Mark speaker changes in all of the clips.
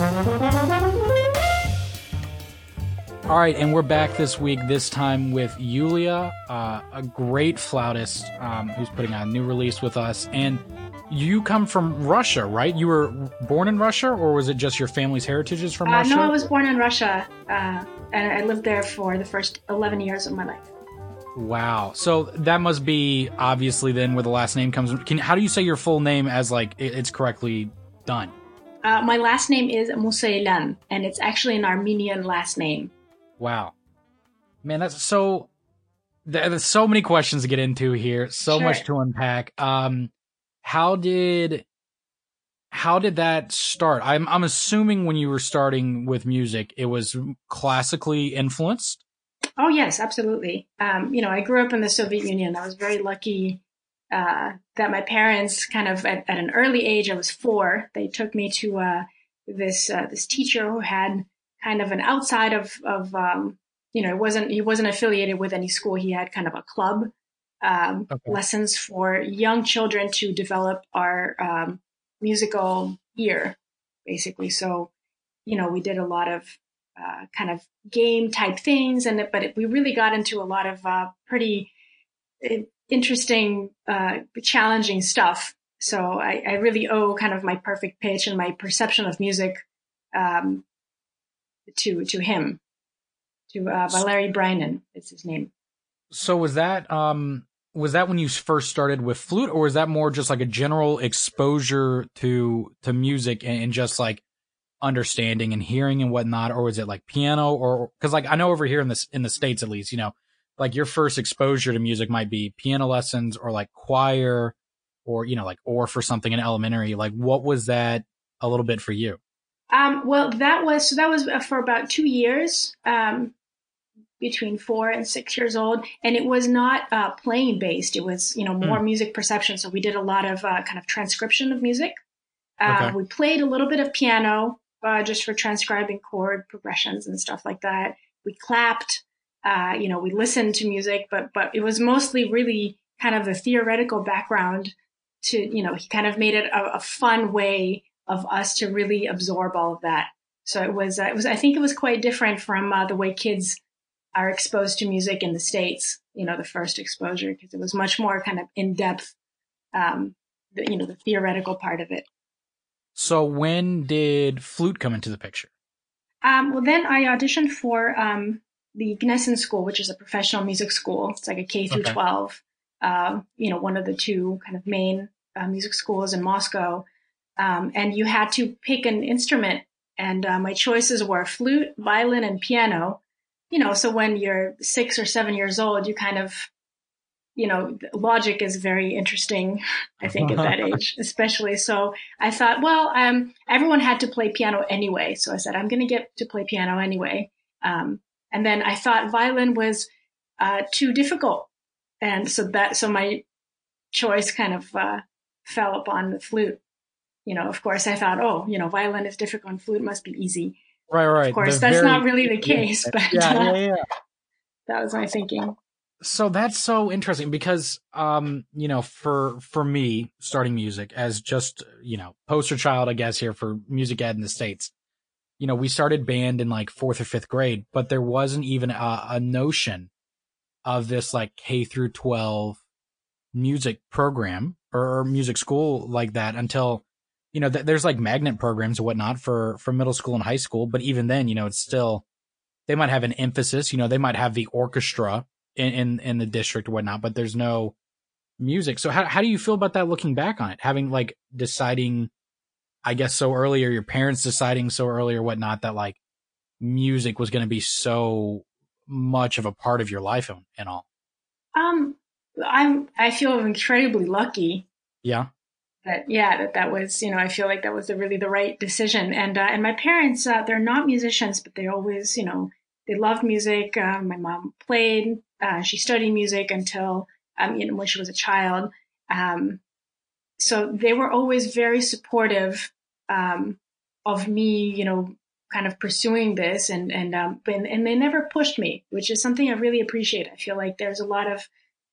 Speaker 1: All right, and we're back this week, this time with Yulia, uh, a great flautist um, who's putting out a new release with us. And you come from Russia, right? You were born in Russia, or was it just your family's heritage is from
Speaker 2: Uh,
Speaker 1: Russia?
Speaker 2: no, I was born in Russia, uh, and I lived there for the first 11 years of my life.
Speaker 1: Wow. So that must be obviously then where the last name comes. Can how do you say your full name as like it- it's correctly done?
Speaker 2: Uh, my last name is Musayelyan, and it's actually an Armenian last name.
Speaker 1: Wow, man, that's so. There's so many questions to get into here. So
Speaker 2: Sure.
Speaker 1: much to unpack. Um, how did how did that start? I'm I'm assuming when you were starting with music, it was classically influenced.
Speaker 2: Oh yes, absolutely. Um, you know, I grew up in the Soviet Union. I was very lucky uh, that my parents, kind of at, at an early age, I was four. They took me to uh, this uh, this teacher who had kind of an outside of of um, you know, it wasn't he wasn't affiliated with any school. He had kind of a club um,
Speaker 1: Okay.
Speaker 2: lessons for young children to develop our um, musical ear, basically. So, you know, we did a lot of uh, kind of game type things, and but it, we really got into a lot of uh, pretty uh, interesting, uh, challenging stuff. So I, I really owe kind of my perfect pitch and my perception of music um, to to him, to uh, Valery Brynen. It's his name.
Speaker 1: So was that um was that when you first started with flute, or was that more just like a general exposure to to music and, and just like understanding and hearing and whatnot, or was it like piano, or because like I know over here in this in the states at least, you know, like your first exposure to music might be piano lessons or like choir, or you know like or for something in elementary. Like what was that a little bit for you?
Speaker 2: Um, well, that was so that was uh, for about two years, um, between four and six years old, and it was not uh, playing based. It was you know more music perception. So we did a lot of uh, kind of transcription of music. Uh,
Speaker 1: Okay.
Speaker 2: We played a little bit of piano uh, just for transcribing chord progressions and stuff like that. We clapped. Uh, you know, we listened to music, but but it was mostly really kind of the theoretical background to you know he kind of made it a, a fun way of us to really absorb all of that. So it was, uh, it was, I think it was quite different from uh, the way kids are exposed to music in the States, you know, the first exposure, because it was much more kind of in depth, um, the, you know, the theoretical part of it.
Speaker 1: So when did flute come into the picture?
Speaker 2: Um, well, then I auditioned for um, the Gnessin School, which is a professional music school. It's like a K through
Speaker 1: Okay.
Speaker 2: 12, um, you know, one of the two kind of main uh, music schools in Moscow. Um, and you had to pick an instrument. And uh, my choices were flute, violin, and piano. You know, so when you're six or seven years old, you kind of, you know, logic is very interesting, I think, at that age, especially. So I thought, well, um, everyone had to play piano anyway. So I said, I'm going to get to play piano anyway. Um, and then I thought violin was uh, too difficult. And so that, so my choice kind of uh, fell upon the flute. You know, of course, I thought, oh, you know, violin is difficult and flute must be easy.
Speaker 1: Right, right.
Speaker 2: Of course, that's
Speaker 1: very-
Speaker 2: not really the case, but
Speaker 1: yeah,
Speaker 2: uh,
Speaker 1: yeah, yeah.
Speaker 2: that was my thinking.
Speaker 1: so that's so interesting because um you know for for me starting music as just you know poster child i guess here for music ed in the states you know we started band in like fourth or fifth grade but there wasn't even a, a notion of this like k through 12 music program or music school like that until you know th- there's like magnet programs and whatnot for for middle school and high school but even then you know it's still they might have an emphasis you know they might have the orchestra in, in in the district or whatnot, but there's no music. So how how do you feel about that looking back on it? Having like deciding I guess so early or your parents deciding so early or whatnot that like music was gonna be so much of a part of your life and, and all.
Speaker 2: Um, I'm, I feel incredibly lucky
Speaker 1: Yeah.
Speaker 2: that yeah that that was you know I feel like that was the, really the right decision and uh, and my parents uh, they're not musicians but they always you know they loved music uh, my mom played uh, she studied music until um, you know when she was a child um, so they were always very supportive um, of me you know kind of pursuing this and and um, and, and they never pushed me which is something I really appreciate I feel like there's a lot of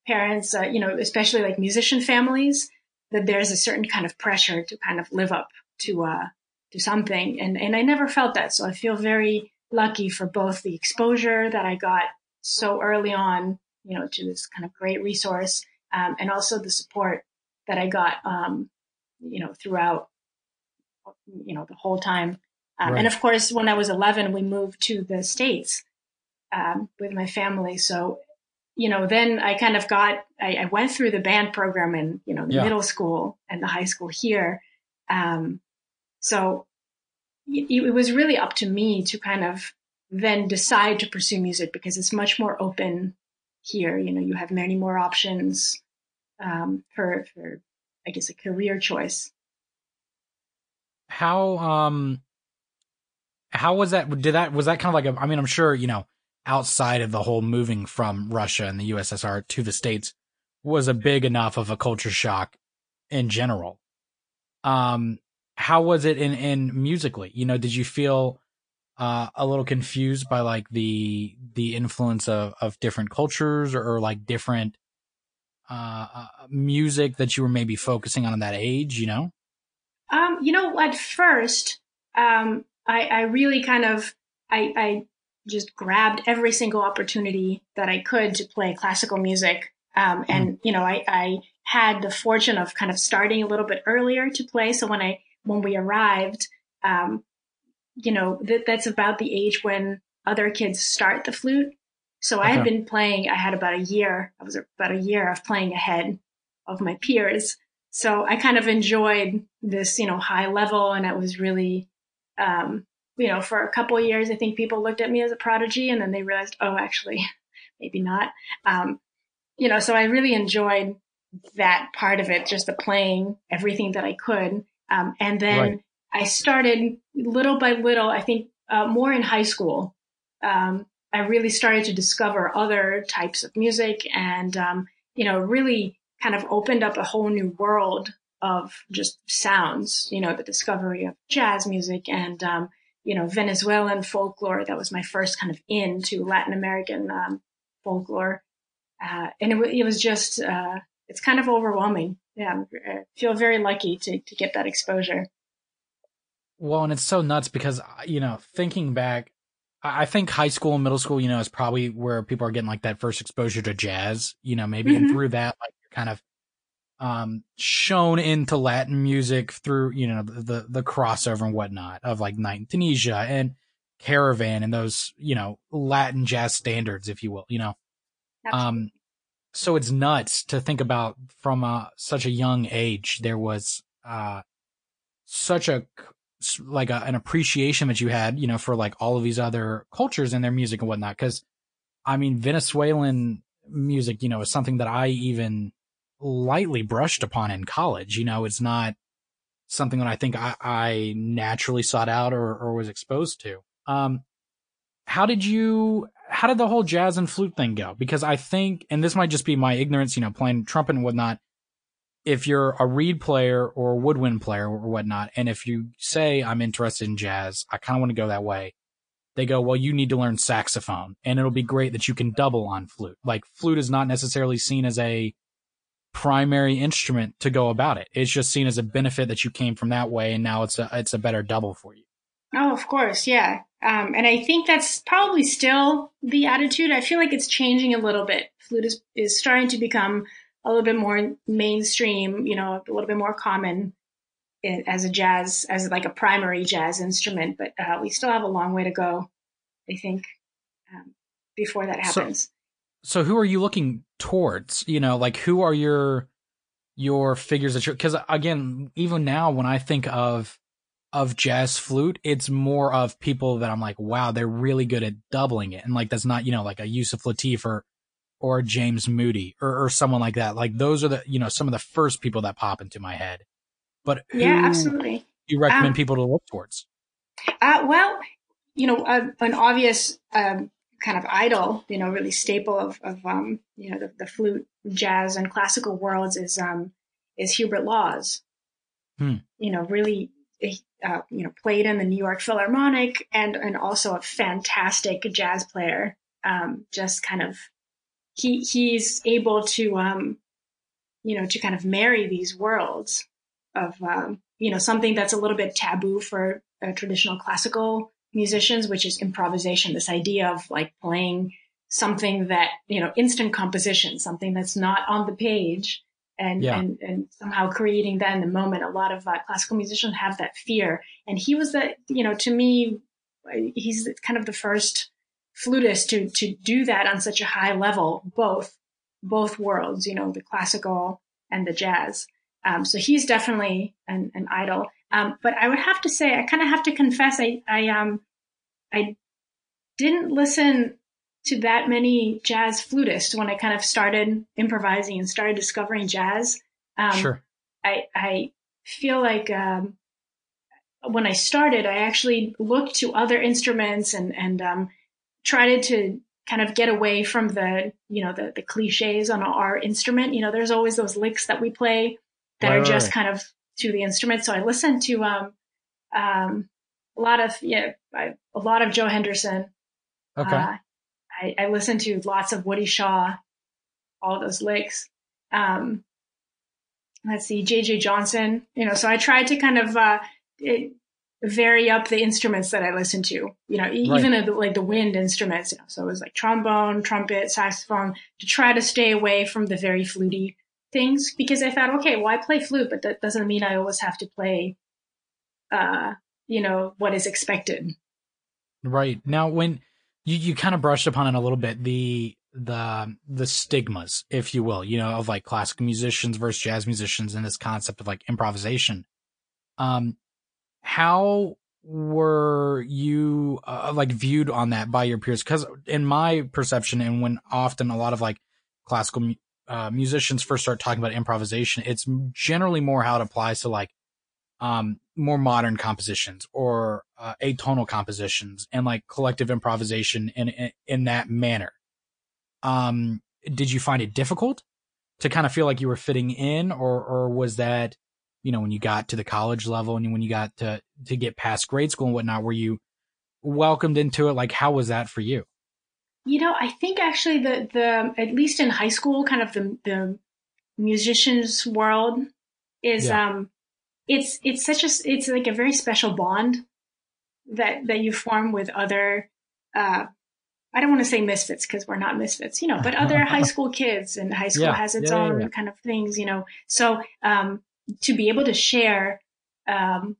Speaker 2: parents uh, you know especially like musician families that there's a certain kind of pressure to kind of live up to uh to something. And, and I never felt that. So I feel very lucky for both the exposure that I got so early on, you know, to this kind of great resource, um, and also the support that I got, um, you know, throughout, you know, the whole time. Um, right. And of course, when I was 11, we moved to the States um, with my family. So, you know, then I kind of got, I, I went through the band program in, you know, the yeah. middle school and the high school here. Um, so it, it was really up to me to kind of then decide to pursue music because it's much more open here. You know, you have many more options um, for, for, I guess, a career choice.
Speaker 1: How um, how was that? Did that was that kind of like a? I mean, I'm sure you know, outside of the whole moving from Russia and the USSR to the states was a big enough of a culture shock in general. Um, how was it in in musically? You know, did you feel uh, a little confused by like the the influence of of different cultures or, or like different uh, uh, music that you were maybe focusing on in that age? You know.
Speaker 2: Um, you know, at first, um, I, I really kind of I, I just grabbed every single opportunity that I could to play classical music. Um, and mm. you know, I, I had the fortune of kind of starting a little bit earlier to play. So when I when we arrived, um, you know, that that's about the age when other kids start the flute. So okay. I had been playing, I had about a year, I was about a year of playing ahead of my peers. So I kind of enjoyed this, you know, high level and it was really, um, you know, for a couple of years, I think people looked at me as a prodigy and then they realized, oh, actually, maybe not. Um, you know, so I really enjoyed that part of it, just the playing everything that I could. Um, and then right. I started little by little, I think uh, more in high school. Um, I really started to discover other types of music and, um, you know, really kind of opened up a whole new world of just sounds, you know, the discovery of jazz music and, um, you know, Venezuelan folklore. That was my first kind of into Latin American um, folklore. Uh, and it, it, was just, uh, it's kind of overwhelming. Yeah, I feel very lucky to, to get that exposure.
Speaker 1: Well, and it's so nuts because, you know, thinking back, I think high school and middle school, you know, is probably where people are getting like that first exposure to jazz, you know, maybe mm-hmm. and through that, like you're kind of um shown into Latin music through, you know, the, the, the crossover and whatnot of like Night in Tunisia and Caravan and those, you know, Latin jazz standards, if you will, you know. Absolutely. Um so it's nuts to think about from uh, such a young age there was uh such a like a, an appreciation that you had, you know, for like all of these other cultures and their music and whatnot. Cause I mean, Venezuelan music, you know, is something that I even lightly brushed upon in college. You know, it's not something that I think I, I naturally sought out or, or was exposed to. Um, how did you, how did the whole jazz and flute thing go? Because I think, and this might just be my ignorance, you know, playing trumpet and whatnot if you're a reed player or a woodwind player or whatnot, and if you say I'm interested in jazz, I kind of want to go that way. They go, well, you need to learn saxophone, and it'll be great that you can double on flute. Like flute is not necessarily seen as a primary instrument to go about it. It's just seen as a benefit that you came from that way, and now it's a it's a better double for you.
Speaker 2: Oh, of course, yeah. Um, and I think that's probably still the attitude. I feel like it's changing a little bit. Flute is, is starting to become a little bit more mainstream, you know, a little bit more common in, as a jazz, as like a primary jazz instrument. But uh, we still have a long way to go, I think, um, before that happens.
Speaker 1: So, so who are you looking towards? You know, like who are your your figures that you're? Because again, even now, when I think of of jazz flute, it's more of people that I'm like, wow, they're really good at doubling it, and like that's not you know like a Yusef Lateef or or James Moody or, or someone like that. Like those are the, you know, some of the first people that pop into my head. But
Speaker 2: yeah, absolutely.
Speaker 1: You recommend um, people to look towards?
Speaker 2: Uh, well, you know, uh, an obvious um, kind of idol, you know, really staple of, of um, you know, the, the, flute, jazz, and classical worlds is um, is Hubert Laws. Hmm. You know, really, uh, you know, played in the New York Philharmonic and and also a fantastic jazz player. Um, just kind of he he's able to um, you know to kind of marry these worlds of um, you know, something that's a little bit taboo for uh, traditional classical musicians, which is improvisation. This idea of like playing something that you know, instant composition, something that's not on the page, and yeah. and and somehow creating that in the moment. A lot of uh, classical musicians have that fear, and he was the you know, to me, he's kind of the first flutist to to do that on such a high level, both both worlds, you know, the classical and the jazz. Um, so he's definitely an, an idol. Um, but I would have to say, I kind of have to confess, I, I, um, I didn't listen to that many jazz flutists when I kind of started improvising and started discovering jazz.
Speaker 1: Um, sure.
Speaker 2: I, I feel like, um, when I started, I actually looked to other instruments and, and, um, tried to kind of get away from the, you know, the, the cliches on our instrument. You know, there's always those licks that we play that right, are just right. kind of to the instrument. So I listened to, um, um, a lot of, yeah, I, a lot of Joe Henderson.
Speaker 1: Okay. Uh,
Speaker 2: I, I listened to lots of Woody Shaw, all those licks. Um, let's see, JJ Johnson, you know, so I tried to kind of, uh, it, vary up the instruments that I listen to, you know, right. even the, like the wind instruments. You know, so it was like trombone, trumpet, saxophone to try to stay away from the very fluty things because I thought, okay, well, I play flute, but that doesn't mean I always have to play, uh, you know, what is expected.
Speaker 1: Right. Now, when you, you kind of brushed upon it a little bit, the, the, the stigmas, if you will, you know, of like classical musicians versus jazz musicians and this concept of like improvisation. Um, how were you uh, like viewed on that by your peers? Because in my perception, and when often a lot of like classical uh, musicians first start talking about improvisation, it's generally more how it applies to like um, more modern compositions or uh, atonal compositions and like collective improvisation in, in, in that manner. Um, did you find it difficult to kind of feel like you were fitting in, or or was that you know, when you got to the college level and when you got to, to get past grade school and whatnot, were you welcomed into it? Like, how was that for you?
Speaker 2: You know, I think actually the, the, at least in high school, kind of the, the musicians world is, yeah. um, it's, it's such a, it's like a very special bond that, that you form with other, uh, I don't want to say misfits because we're not misfits, you know, but other high school kids and high school yeah, has its yeah, own kind of things, you know. So, um, to be able to share um,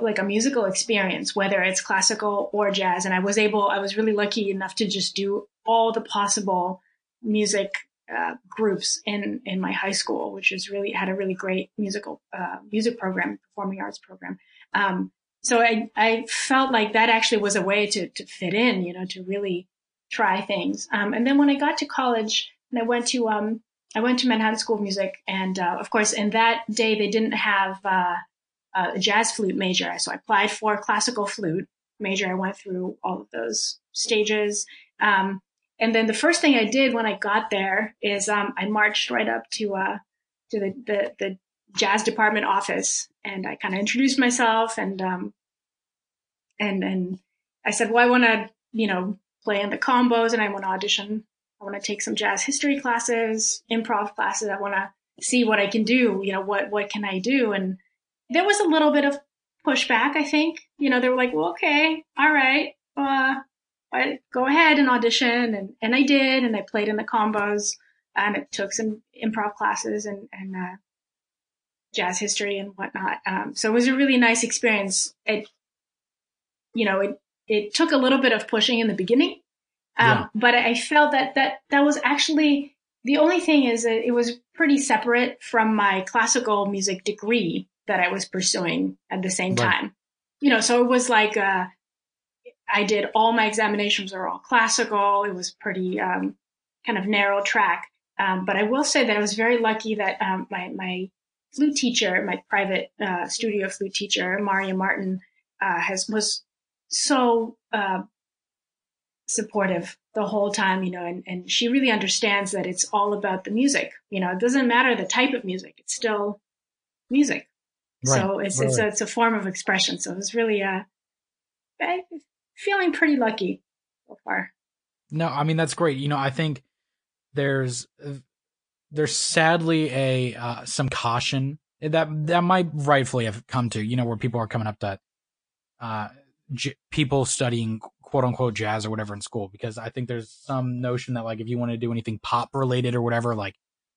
Speaker 2: like a musical experience, whether it's classical or jazz. And I was able, I was really lucky enough to just do all the possible music uh, groups in in my high school, which is really had a really great musical uh, music program, performing arts program. Um, so I I felt like that actually was a way to to fit in, you know, to really try things. Um, and then when I got to college and I went to um, I went to Manhattan School of Music, and uh, of course, in that day they didn't have uh, a jazz flute major, so I applied for classical flute major. I went through all of those stages, um, and then the first thing I did when I got there is um, I marched right up to uh, to the, the, the jazz department office, and I kind of introduced myself, and um, and and I said, well, I want to you know play in the combos, and I want to audition I want to take some jazz history classes, improv classes. I want to see what I can do. You know, what, what can I do? And there was a little bit of pushback, I think. You know, they were like, well, okay, all right, uh, I, go ahead and audition. And, and I did. And I played in the combos and I took some improv classes and, and, uh, jazz history and whatnot. Um, so it was a really nice experience. It, you know, it, it took a little bit of pushing in the beginning um, yeah. But I felt that that that was actually the only thing is that it was pretty separate from my classical music degree that I was pursuing at the same right. time. You know, so it was like uh, I did all my examinations are all classical. It was pretty um, kind of narrow track. Um, but I will say that I was very lucky that um, my my flute teacher, my private uh, studio flute teacher, Maria Martin, uh, has was so uh, supportive the whole time, you know, and, and she really understands that it's all about the music. You know, it doesn't matter the type of music, it's still music. Right, so it's, right. it's, a, it's a form of expression. So it's really, uh, feeling pretty lucky so far.
Speaker 1: No, I mean, that's great. You know, I think there's, there's sadly a, uh, some caution that that might rightfully have come to you know where people are coming up that, uh j- people studying quote unquote jazz or whatever in school because I think there's some notion that like if you want to do anything pop related or whatever like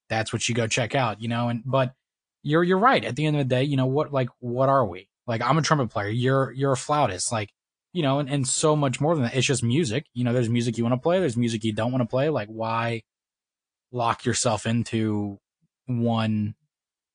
Speaker 1: that's what you go check out you know? And but you're you're right. At the end of the day you know what like what are we? Like I'm a trumpet player. You're you're a flautist like you know and, and so much more than that. It's just music. You know there's music you want to play there's music you don't want to play. Like why lock yourself into one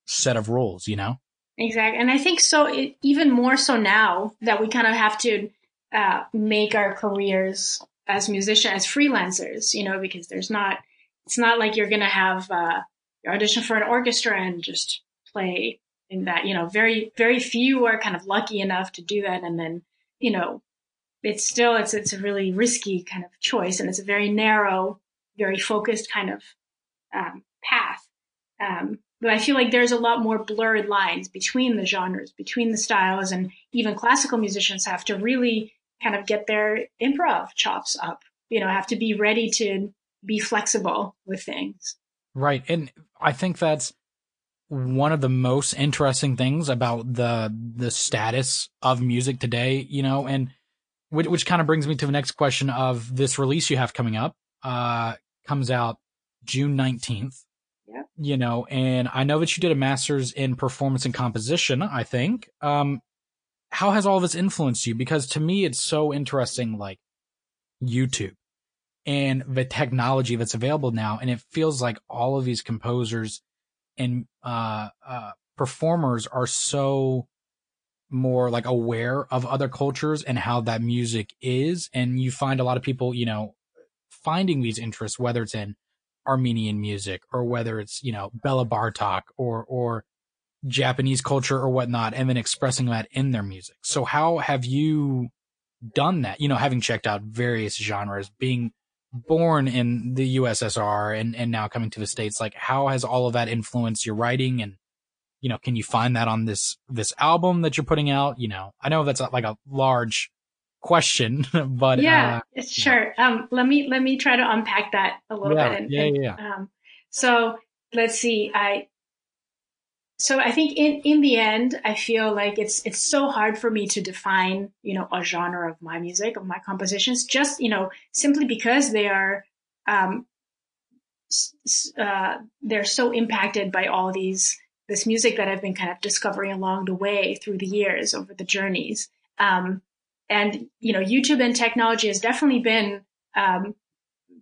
Speaker 1: set of rules, you know?
Speaker 2: Exactly. And I think so, even more so now that we kind of have to uh, make our careers as musicians, as freelancers, you know, because there's not, it's not like you're going to have uh, audition for an orchestra and just play in that, you know, very, very few are kind of lucky enough to do that. And then, you know, it's still, it's, it's a really risky kind of choice and it's a very narrow, very focused kind of um, path. Um, but I feel like there's a lot more blurred lines between the genres, between the styles, and even classical musicians have to really kind of get their improv chops up. You know, have to be ready to be flexible with things.
Speaker 1: Right. And I think that's one of the most interesting things about the the status of music today, you know, and which, which kind of brings me to the next question of this release you have coming up. Uh comes out June 19th.
Speaker 2: Yeah.
Speaker 1: You know, and I know that you did a master's in performance and composition, I think. Um, how has all this influenced you? Because to me, it's so interesting, like YouTube and the technology that's available now. And it feels like all of these composers and, uh, uh, performers are so more like aware of other cultures and how that music is. And you find a lot of people, you know, finding these interests, whether it's in Armenian music or whether it's, you know, Bela Bartok or, or Japanese culture or whatnot, and then expressing that in their music. So how have you done that? You know, having checked out various genres, being born in the USSR and, and now coming to the States, like how has all of that influenced your writing and, you know, can you find that on this, this album that you're putting out? You know, I know that's like a large question, but
Speaker 2: yeah,
Speaker 1: uh,
Speaker 2: sure. Yeah. Um, let me let me try to unpack that a little
Speaker 1: yeah,
Speaker 2: bit. And,
Speaker 1: yeah,
Speaker 2: and,
Speaker 1: yeah.
Speaker 2: Um, so let's see. I so I think in in the end, I feel like it's it's so hard for me to define, you know, a genre of my music of my compositions, just you know, simply because they are. Um, uh, they're so impacted by all these this music that I've been kind of discovering along the way through the years over the journeys. Um, and, you know, YouTube and technology has definitely been, um,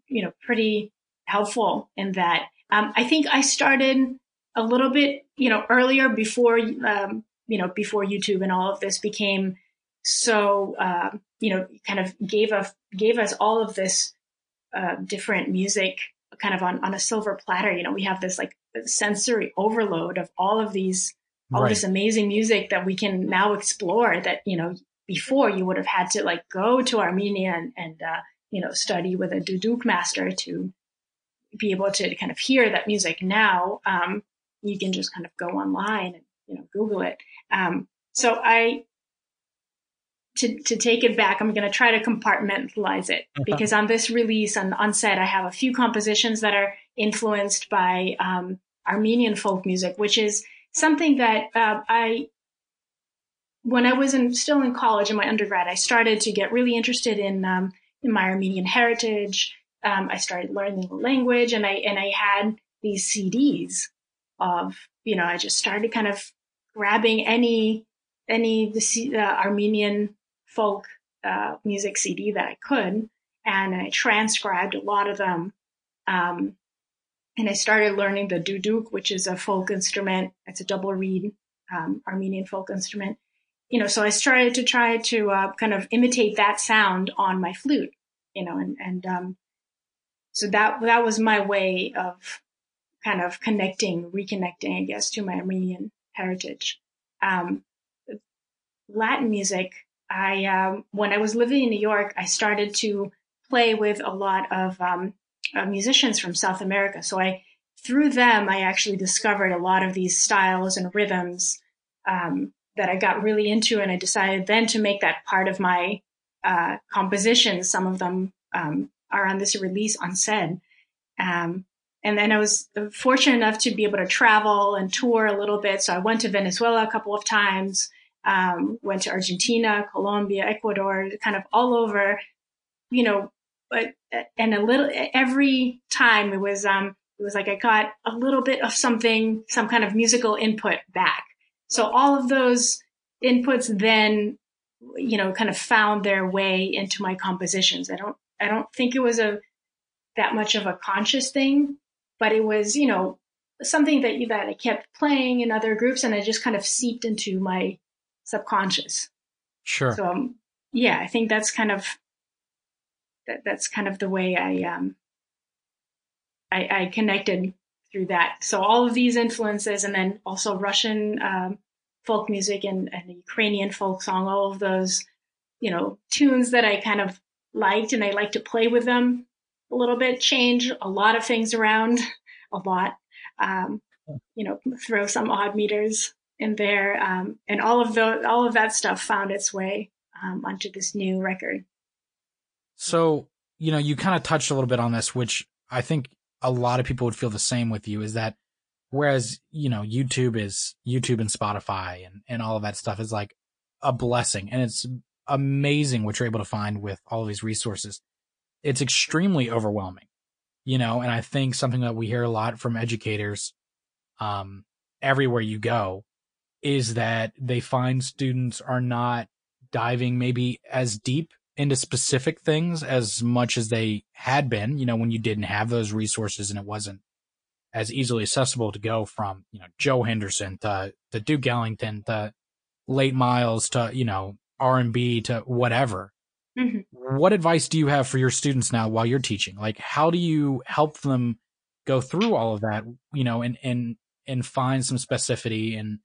Speaker 2: you know, pretty helpful in that. Um, I think I started a little bit, you know, earlier before, um, you know, before YouTube and all of this became so, uh, you know, kind of gave us, gave us all of this, uh, different music kind of on, on a silver platter. You know, we have this like sensory overload of all of these, all right. this amazing music that we can now explore that, you know, before you would have had to like go to Armenia and, and uh, you know, study with a duduk master to be able to kind of hear that music. Now, um, you can just kind of go online and, you know, Google it. Um, so I, to, to take it back, I'm going to try to compartmentalize it because on this release on, Unsaid, I have a few compositions that are influenced by, um, Armenian folk music, which is something that, uh, I when I was in, still in college in my undergrad, I started to get really interested in um, in my Armenian heritage. Um, I started learning the language, and I and I had these CDs of you know I just started kind of grabbing any any the uh, Armenian folk uh, music CD that I could, and I transcribed a lot of them. Um, and I started learning the duduk, which is a folk instrument. It's a double reed um, Armenian folk instrument you know, so I started to try to uh, kind of imitate that sound on my flute, you know, and and um, so that that was my way of kind of connecting, reconnecting, I guess, to my Armenian heritage. Um, Latin music, I um, when I was living in New York, I started to play with a lot of um, uh, musicians from South America. So I through them, I actually discovered a lot of these styles and rhythms um, that I got really into, and I decided then to make that part of my uh, compositions. Some of them um, are on this release Unsaid. Um, and then I was fortunate enough to be able to travel and tour a little bit. So I went to Venezuela a couple of times, um, went to Argentina, Colombia, Ecuador, kind of all over, you know, but, and a little, every time it was, um, it was like I got a little bit of something, some kind of musical input back. So all of those inputs then, you know, kind of found their way into my compositions. I don't, I don't think it was a, that much of a conscious thing, but it was, you know, something that you, that I kept playing in other groups and it just kind of seeped into my subconscious.
Speaker 1: Sure.
Speaker 2: So, um, yeah, I think that's kind of, that, that's kind of the way I, um, I, I connected through that. So all of these influences, and then also Russian um, folk music and, and Ukrainian folk song, all of those, you know, tunes that I kind of liked, and I like to play with them a little bit, change a lot of things around, a lot. Um, you know, throw some odd meters in there, um, and all of the all of that stuff found its way um, onto this new record.
Speaker 1: So, you know, you kind of touched a little bit on this, which I think a lot of people would feel the same with you is that whereas, you know, YouTube is YouTube and Spotify and, and all of that stuff is like a blessing and it's amazing what you're able to find with all of these resources. It's extremely overwhelming, you know, and I think something that we hear a lot from educators, um, everywhere you go is that they find students are not diving maybe as deep into specific things as much as they had been, you know, when you didn't have those resources and it wasn't as easily accessible to go from, you know, Joe Henderson to, to Duke Ellington to late miles to, you know, R and B to whatever. Mm-hmm. What advice do you have for your students now while you're teaching? Like, how do you help them go through all of that, you know, and, and, and find some specificity and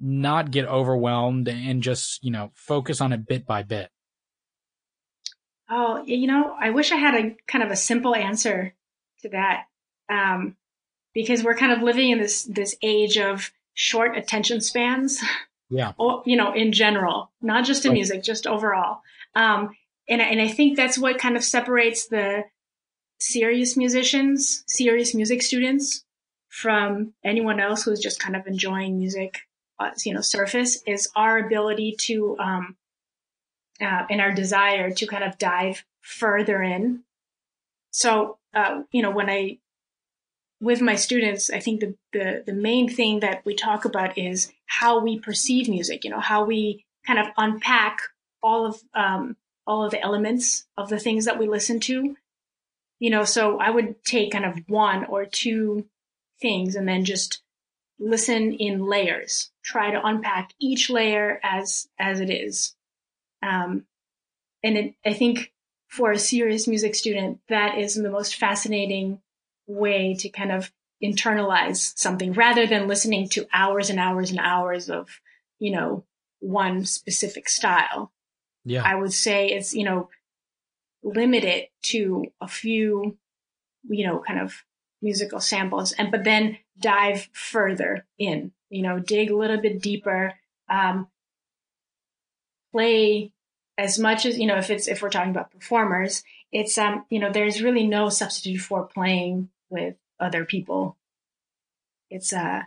Speaker 1: not get overwhelmed and just, you know, focus on it bit by bit?
Speaker 2: Oh, you know, I wish I had a kind of a simple answer to that. Um, because we're kind of living in this, this age of short attention spans.
Speaker 1: Yeah.
Speaker 2: Or, you know, in general, not just in music, just overall. Um, and, and I think that's what kind of separates the serious musicians, serious music students from anyone else who's just kind of enjoying music, uh, you know, surface is our ability to, um, uh, and our desire to kind of dive further in. So, uh, you know, when I, with my students, I think the, the, the main thing that we talk about is how we perceive music, you know, how we kind of unpack all of, um, all of the elements of the things that we listen to. You know, so I would take kind of one or two things and then just listen in layers, try to unpack each layer as, as it is. Um, and it, I think for a serious music student, that is the most fascinating way to kind of internalize something rather than listening to hours and hours and hours of, you know, one specific style.
Speaker 1: Yeah.
Speaker 2: I would say it's, you know, limit it to a few, you know, kind of musical samples and, but then dive further in, you know, dig a little bit deeper. Um, play as much as, you know, if it's, if we're talking about performers, it's, um, you know, there's really no substitute for playing with other people. It's, uh,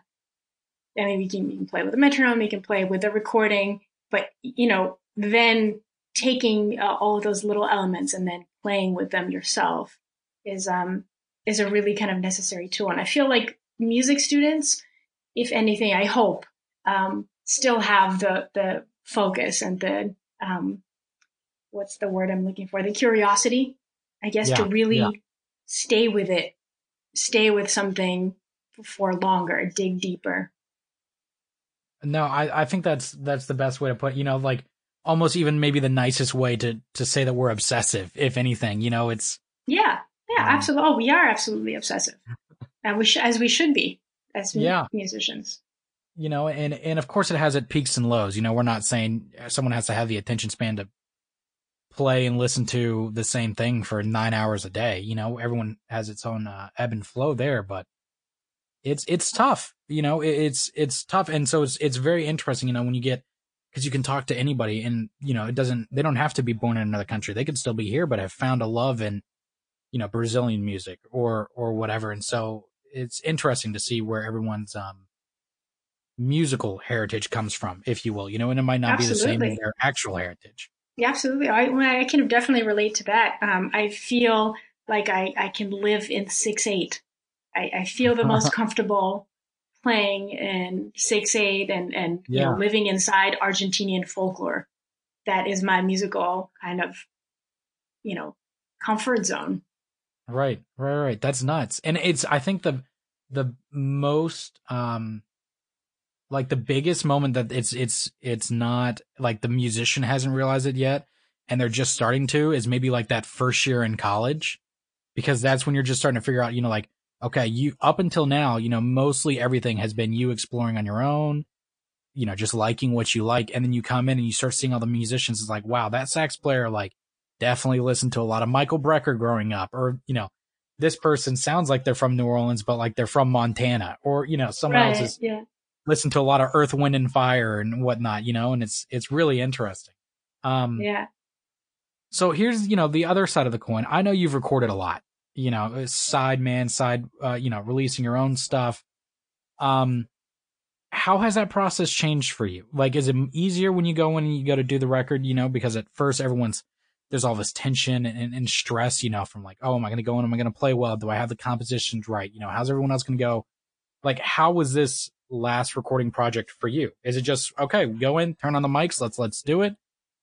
Speaker 2: I mean, you can, you can play with a metronome, you can play with a recording, but, you know, then taking uh, all of those little elements and then playing with them yourself is, um, is a really kind of necessary tool. And I feel like music students, if anything, I hope, um, still have the, the focus and the um, what's the word I'm looking for? The curiosity, I guess, yeah, to really yeah. stay with it, stay with something for longer, dig deeper.
Speaker 1: No, I, I think that's that's the best way to put. It. You know, like almost even maybe the nicest way to to say that we're obsessive. If anything, you know, it's
Speaker 2: yeah, yeah, um, absolutely. Oh, we are absolutely obsessive, and we sh- as we should be as yeah. musicians
Speaker 1: you know, and, and of course it has its peaks and lows. You know, we're not saying someone has to have the attention span to play and listen to the same thing for nine hours a day. You know, everyone has its own uh, ebb and flow there, but it's, it's tough, you know, it, it's, it's tough. And so it's, it's very interesting, you know, when you get, cause you can talk to anybody and, you know, it doesn't, they don't have to be born in another country. They could still be here, but have found a love in, you know, Brazilian music or, or whatever. And so it's interesting to see where everyone's um musical heritage comes from, if you will, you know, and it might not Absolutely. be the same as their actual heritage.
Speaker 2: Yeah, absolutely. I, I can definitely relate to that. Um, I feel like I, I can live in six eight. I, I feel the most comfortable playing in six eight and and yeah. you know, living inside Argentinian folklore. That is my musical kind of, you know, comfort zone.
Speaker 1: Right, right, right. That's nuts. And it's I think the the most um like the biggest moment that it's it's it's not like the musician hasn't realized it yet and they're just starting to is maybe like that first year in college because that's when you're just starting to figure out, you know, like okay, you up until now, you know, mostly everything has been you exploring on your own, you know, just liking what you like. And then you come in and you start seeing all the musicians. It's like, wow, that sax player, like, definitely listened to a lot of Michael Brecker growing up. Or, you know, this person sounds like they're from New Orleans, but like they're from Montana. Or, you know, someone right, else has yeah. listened to a lot of Earth, Wind, and Fire and whatnot, you know, and it's, it's really interesting.
Speaker 2: Um, yeah.
Speaker 1: So here's, you know, the other side of the coin. I know you've recorded a lot you know, side man, side, uh, you know, releasing your own stuff. Um, how has that process changed for you? Like, is it easier when you go when you go to do the record, you know, because at first everyone's, there's all this tension and, and stress, you know, from like, oh, am I going to go in? Am I going to play well? Do I have the compositions right? You know, how's everyone else going to go? Like, how was this last recording project for you? Is it just, okay, go in, turn on the mics, let's, let's do it?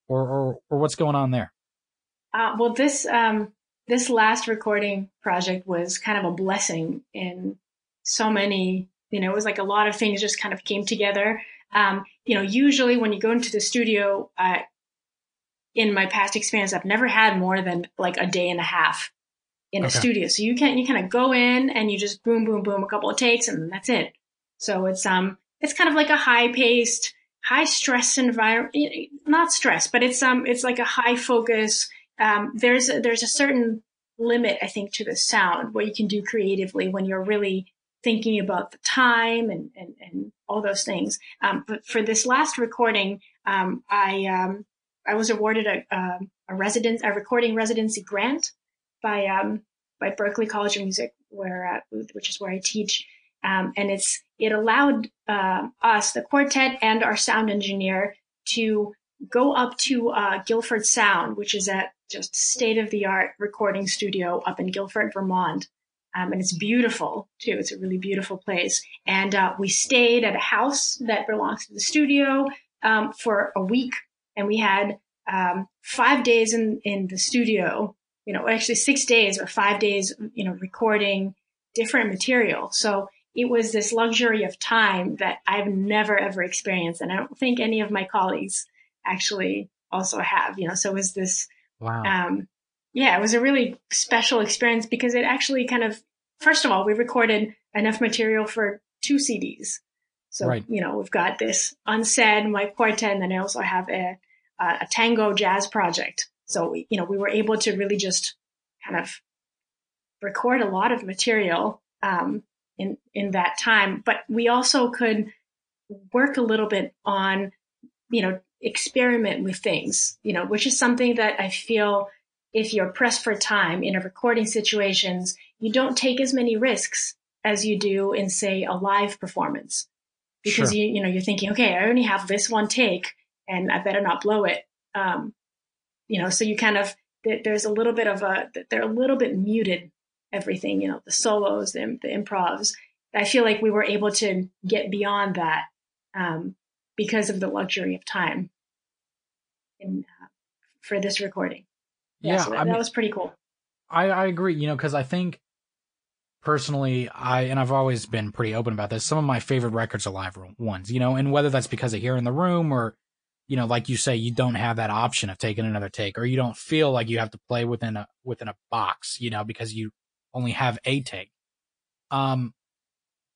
Speaker 1: Or, or, or what's going on there?
Speaker 2: Uh, well, this, um, this last recording project was kind of a blessing in so many, you know, it was like a lot of things just kind of came together. Um, you know, usually when you go into the studio, uh, in my past experience, I've never had more than like a day and a half in okay. a studio. So you can, you kind of go in and you just boom, boom, boom, a couple of takes and that's it. So it's, um, it's kind of like a high paced, high stress environment, not stress, but it's, um, it's like a high focus, um, there's a, there's a certain limit, I think, to the sound what you can do creatively when you're really thinking about the time and and, and all those things. Um, but for this last recording, um, I um, I was awarded a, a, a residence a recording residency grant by um, by Berklee College of Music, where uh, which is where I teach, um, and it's it allowed uh, us, the quartet, and our sound engineer to go up to uh, Guilford Sound, which is at just state of the art recording studio up in Guilford, Vermont. Um, and it's beautiful too. It's a really beautiful place. And uh, we stayed at a house that belongs to the studio um, for a week, and we had um, five days in in the studio. You know, actually six days, but five days. You know, recording different material. So it was this luxury of time that I've never ever experienced, and I don't think any of my colleagues actually also have. You know, so it was this
Speaker 1: Wow.
Speaker 2: Um, yeah, it was a really special experience because it actually kind of, first of all, we recorded enough material for two CDs. So, right. you know, we've got this unsaid, my quartet, and then I also have a, a tango jazz project. So, we, you know, we were able to really just kind of record a lot of material, um, in, in that time, but we also could work a little bit on, you know, experiment with things, you know, which is something that I feel if you're pressed for time in a recording situations, you don't take as many risks as you do in say a live performance because sure. you, you know, you're thinking, okay, I only have this one take and I better not blow it. Um, you know, so you kind of, there's a little bit of a, they're a little bit muted everything, you know, the solos, the, the improvs. I feel like we were able to get beyond that. Um, because of the luxury of time in, uh, for this recording. Yeah, yeah so that, I mean, that was pretty cool.
Speaker 1: I, I agree, you know, because I think personally, I, and I've always been pretty open about this, some of my favorite records are live ones, you know, and whether that's because of here in the room or, you know, like you say, you don't have that option of taking another take or you don't feel like you have to play within a, within a box, you know, because you only have a take. Um,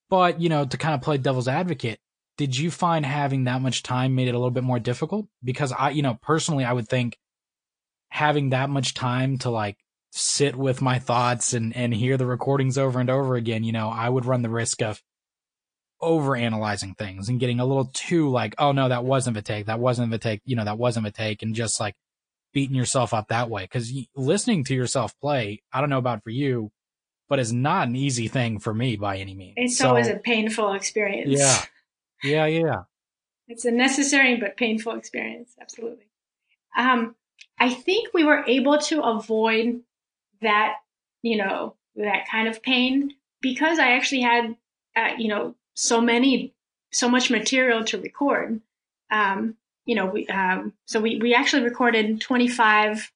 Speaker 1: but, you know, to kind of play devil's advocate, did you find having that much time made it a little bit more difficult? Because I, you know, personally, I would think having that much time to like sit with my thoughts and, and hear the recordings over and over again, you know, I would run the risk of over analyzing things and getting a little too like, oh no, that wasn't a take. That wasn't a take. You know, that wasn't a take and just like beating yourself up that way. Cause listening to yourself play, I don't know about for you, but it's not an easy thing for me by any means.
Speaker 2: It's so, always a painful experience.
Speaker 1: Yeah. Yeah, yeah.
Speaker 2: It's a necessary but painful experience. Absolutely. Um, I think we were able to avoid that, you know, that kind of pain because I actually had, uh, you know, so many, so much material to record. Um, you know, we, um, so we, we actually recorded 25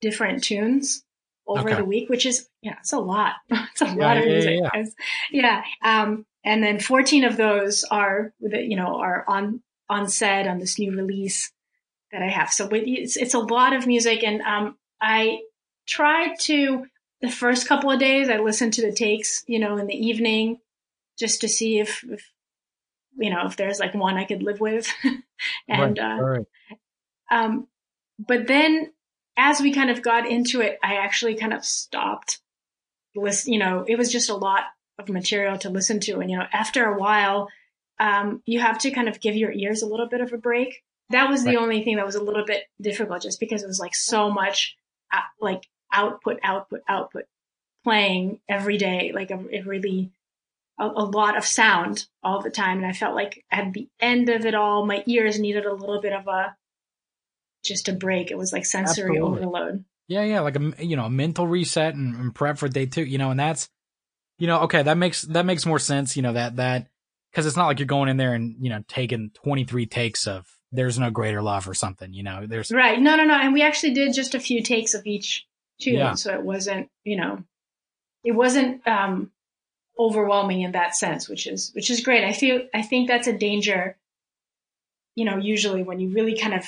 Speaker 2: different tunes over okay. the week, which is, yeah, it's a lot. it's a yeah, lot of music. Yeah, yeah. yeah. Um, and then 14 of those are, you know, are on, on set on this new release that I have. So it's, it's a lot of music. And, um, I tried to, the first couple of days, I listened to the takes, you know, in the evening just to see if, if you know, if there's like one I could live with. and, right, uh, right. um, but then as we kind of got into it, I actually kind of stopped listen, you know, it was just a lot of material to listen to. And, you know, after a while, um, you have to kind of give your ears a little bit of a break. That was the right. only thing that was a little bit difficult just because it was like so much uh, like output, output, output playing every day. Like a, it really, a, a, lot of sound all the time. And I felt like at the end of it all, my ears needed a little bit of a, just a break. It was like sensory Absolutely. overload.
Speaker 1: Yeah, yeah, like a you know a mental reset and, and, prep for day two. You know, and that's you know okay that makes that makes more sense. You know that that because it's not like you're going in there and you know taking 23 takes of there's no greater love or something. You know, there's
Speaker 2: right. No, no, no. And we actually did just a few takes of each tune, yeah. so it wasn't you know it wasn't um overwhelming in that sense, which is which is great. I feel I think that's a danger. You know, usually when you really kind of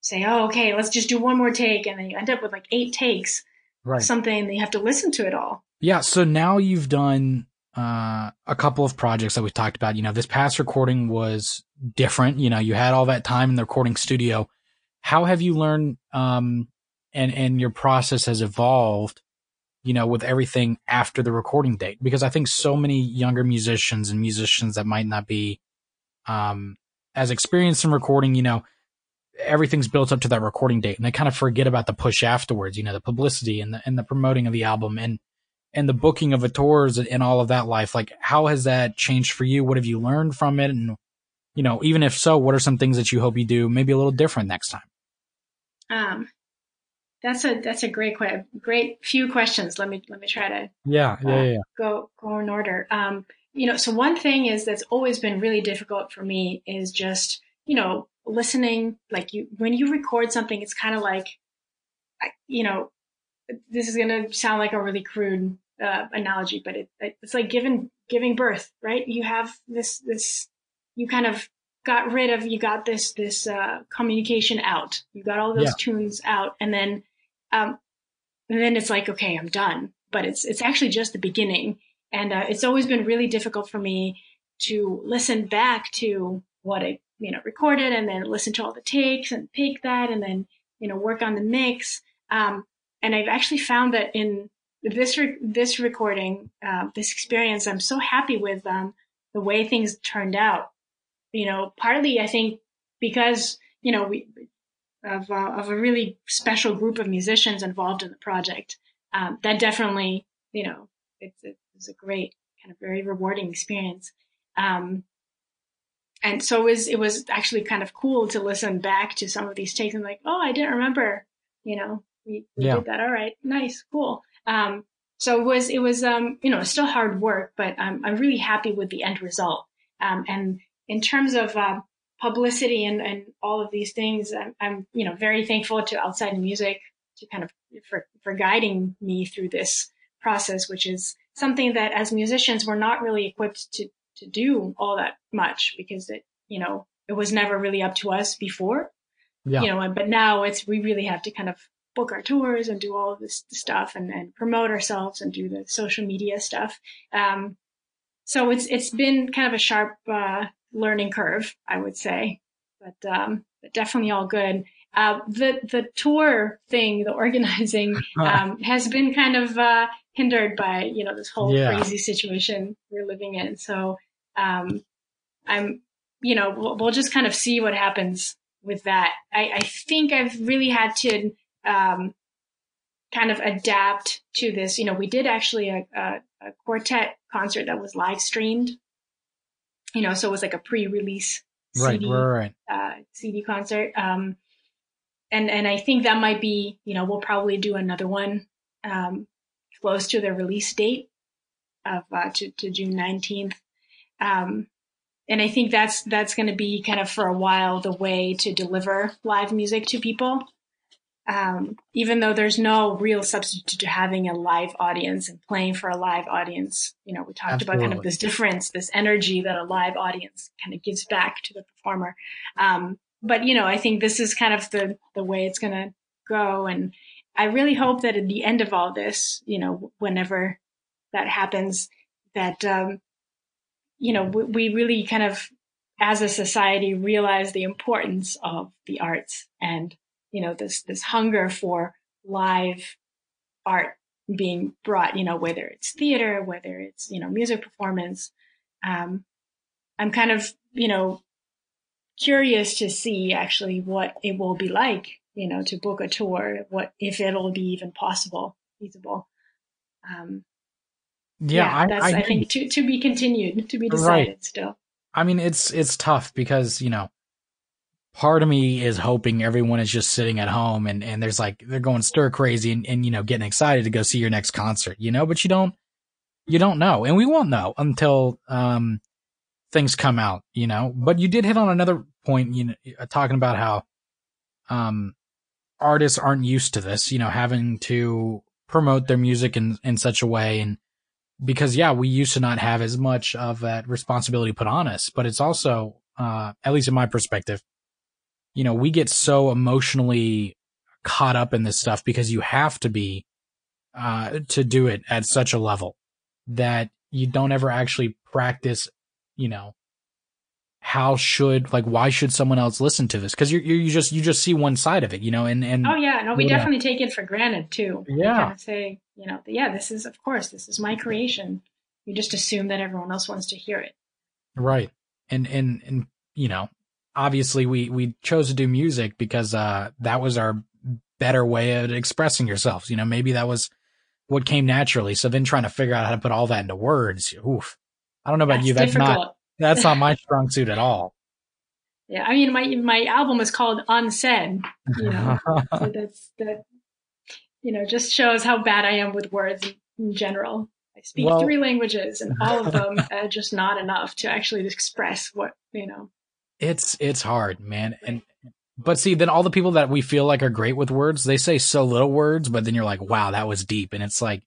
Speaker 2: say, oh, okay, let's just do one more take. And then you end up with like eight takes, right. something that you have to listen to it all.
Speaker 1: Yeah. So now you've done uh, a couple of projects that we talked about. You know, this past recording was different. You know, you had all that time in the recording studio. How have you learned, um, and, and your process has evolved, you know, with everything after the recording date? Because I think so many younger musicians and musicians that might not be, um, as experienced in recording, you know, everything's built up to that recording date and they kind of forget about the push afterwards, you know, the publicity and the, and the promoting of the album and, and the booking of the tours and all of that life. Like, how has that changed for you? What have you learned from it? And, you know, even if so, what are some things that you hope you do maybe a little different next time?
Speaker 2: Um, that's a that's a great que- great few questions. Let me let me try to
Speaker 1: yeah yeah, uh, yeah, yeah.
Speaker 2: go go in order. Um, you know, so one thing is that's always been really difficult for me is just you know listening, like you, when you record something, it's kind of like, you know, this is going to sound like a really crude uh, analogy, but it, it's like giving, giving birth, right? You have this, this, you kind of got rid of, you got this, this, uh, communication out. You got all those yeah. tunes out and then, um, and then it's like, okay, I'm done, but it's, it's actually just the beginning. And, uh, it's always been really difficult for me to listen back to what I you know, record it and then listen to all the takes and pick that and then, you know, work on the mix. Um, and I've actually found that in this, re- this recording, uh, this experience, I'm so happy with, um, the way things turned out. You know, partly I think because, you know, we, of, uh, of a really special group of musicians involved in the project. Um, that definitely, you know, it's, it's a great kind of very rewarding experience. Um, and so it was, it was actually kind of cool to listen back to some of these takes and like, oh, I didn't remember, you know, we, we yeah. did that. All right, nice, cool. Um, so it was, it was, um, you know, still hard work, but I'm, I'm really happy with the end result. Um, and in terms of, uh, publicity and, and all of these things, I'm, I'm, you know, very thankful to Outside Music to kind of, for, for guiding me through this process, which is something that as musicians, we're not really equipped to, to do all that much because it, you know, it was never really up to us before. Yeah. You know, but now it's, we really have to kind of book our tours and do all of this stuff and, and promote ourselves and do the social media stuff. Um, so it's, it's been kind of a sharp, uh, learning curve, I would say, but, um, but definitely all good. Uh, the, the tour thing, the organizing, um, has been kind of, uh, hindered by, you know, this whole yeah. crazy situation we're living in. So, um, I'm, you know, we'll, we'll, just kind of see what happens with that. I, I think I've really had to, um, kind of adapt to this. You know, we did actually a, a, a quartet concert that was live streamed. You know, so it was like a pre-release
Speaker 1: right,
Speaker 2: CD,
Speaker 1: right, right.
Speaker 2: uh, CD concert. Um, and and I think that might be, you know, we'll probably do another one um, close to the release date of uh, to, to June nineteenth. Um, and I think that's that's going to be kind of for a while the way to deliver live music to people. Um, even though there's no real substitute to having a live audience and playing for a live audience, you know, we talked
Speaker 1: Absolutely.
Speaker 2: about kind of this difference, this energy that a live audience kind of gives back to the performer. Um, but you know, I think this is kind of the the way it's going to go, and I really hope that at the end of all this, you know, whenever that happens, that um, you know we, we really kind of, as a society, realize the importance of the arts and you know this this hunger for live art being brought. You know, whether it's theater, whether it's you know music performance. Um, I'm kind of you know curious to see actually what it will be like, you know, to book a tour, what if it'll be even possible, feasible. Um,
Speaker 1: Yeah,
Speaker 2: yeah,
Speaker 1: I,
Speaker 2: that's
Speaker 1: I,
Speaker 2: I, think to to be continued, to be
Speaker 1: Right.
Speaker 2: decided still.
Speaker 1: I mean, it's it's tough because you know, part of me is hoping everyone is just sitting at home and and there's like they're going stir crazy and, and you know getting excited to go see your next concert, you know, but you don't you don't know, and we won't know until um things come out, you know. But you did hit on another point, you know, uh, talking about how um artists aren't used to this, you know, having to promote their music in in such a way and because yeah, we used to not have as much of that responsibility put on us, but it's also, uh, at least in my perspective, you know, we get so emotionally caught up in this stuff because you have to be, uh, to do it at such a level that you don't ever actually practice, you know, how should, like, why should someone else listen to this? Cause you you you just, you just see one side of it, you know, and, and
Speaker 2: Oh yeah, no, we
Speaker 1: Yeah.
Speaker 2: definitely take it for granted too.
Speaker 1: Yeah.
Speaker 2: kind of say, you know, yeah, this is of course this is my creation. You just assume that everyone else wants to hear it.
Speaker 1: Right. And and and you know, obviously we we chose to do music because uh that was our better way of expressing yourselves. You know, maybe that was what came naturally. So then trying to figure out how to put all that into words, oof. I don't know about
Speaker 2: That's
Speaker 1: you. That's
Speaker 2: difficult.
Speaker 1: not that's not my strong suit at all.
Speaker 2: Yeah, I mean, my my album is called Unsaid. You know, so that's that. You know, just shows how bad I am with words in general. I speak
Speaker 1: Well-
Speaker 2: three languages, and all of them are just not enough to actually express what you know.
Speaker 1: it's it's hard, man. And but see, then all the people that we feel like are great with words, they say so little words, but then you're like, wow, that was deep. And it's like,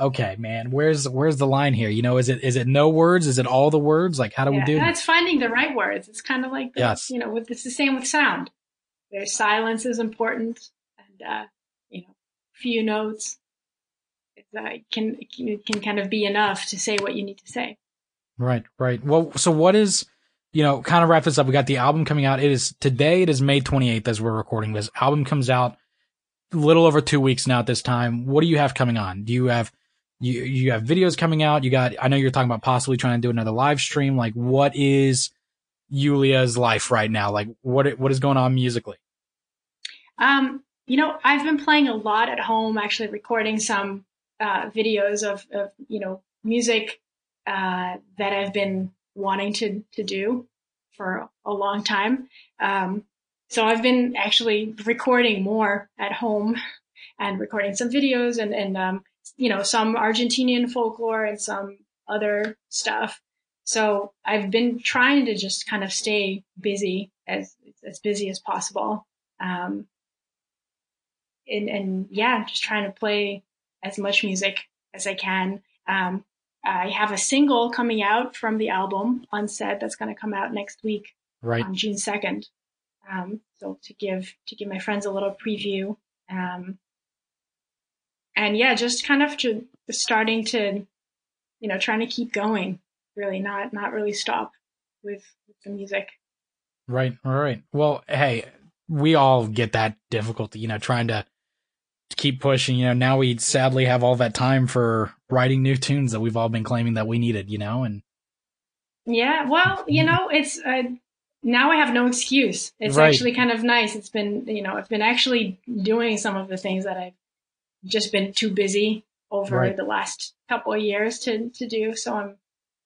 Speaker 1: okay, man, where's where's the line here? You know, is it is it no words? Is it all the words? Like, how do we do? this?
Speaker 2: finding the right words. It's kind of like the,
Speaker 1: Yes.
Speaker 2: you know, with, it's the same with sound. There's silence is important, and uh, you know, few notes uh, can can can kind of be enough to say what you need to say.
Speaker 1: Right, right. Well, so what is, you know, kind of wrap this up. We got the album coming out. It is today. It is May 28th as we're recording this. Album comes out a little over two weeks now at this time. What do you have coming on? Do you have, you, you have videos coming out? You got, I know you're talking about possibly trying to do another live stream. Like what is Yulia's life right now? Like what, what is going on musically?
Speaker 2: Um, you know, I've been playing a lot at home, actually recording some uh, videos of, of, you know, music uh, that I've been wanting to, to do for a long time. Um, so I've been actually recording more at home and recording some videos and, and um, you know, some Argentinian folklore and some other stuff. So I've been trying to just kind of stay busy as as busy as possible. Um, and, and yeah, just trying to play as much music as I can. Um, I have a single coming out from the album Unsaid that's going to come out next week
Speaker 1: Right.
Speaker 2: on June second. Um, so to give to give my friends a little preview, um, and yeah, just kind of to starting to, you know, trying to keep going. Really, not not really stop with, with the music.
Speaker 1: Right. All right. Well, hey, we all get that difficulty, you know, trying to keep pushing. You know, now we sadly have all that time for writing new tunes that we've all been claiming that we needed, you know, and
Speaker 2: Yeah, well, you know, it's uh, now I have no excuse. It's
Speaker 1: Right.
Speaker 2: actually kind of nice. It's been, you know, I've been actually doing some of the things that I've just been too busy over
Speaker 1: Right.
Speaker 2: the last couple of years to to do. So I'm,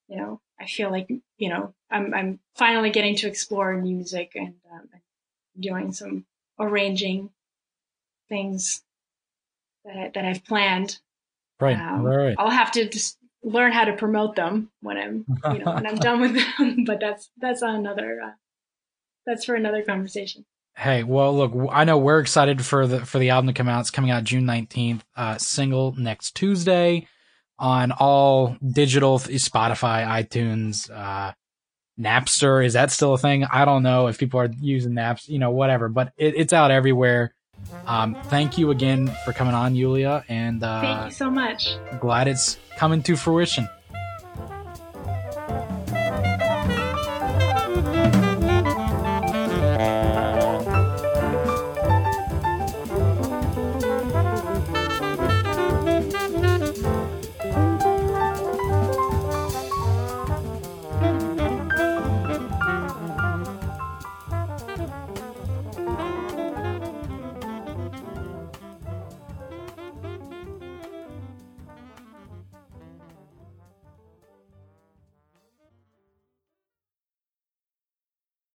Speaker 2: you know, I feel like you know I'm I'm finally getting to explore music and um, doing some arranging things that I, that I've planned.
Speaker 1: Right.
Speaker 2: Um,
Speaker 1: right.
Speaker 2: I'll have to just learn how to promote them when I'm you know when I'm done with them. But that's that's another uh, that's for another conversation.
Speaker 1: Hey, well, look, I know we're excited for the for the album to come out. It's coming out June nineteenth. Uh, single next Tuesday on all digital Spotify, iTunes, uh, Napster. Is that still a thing? I don't know if people are using Naps, you know, whatever. But it, it's out everywhere. Um, thank you again for coming on, Yulia, and
Speaker 2: Thank
Speaker 1: uh,
Speaker 2: you so much.
Speaker 1: glad it's coming to fruition.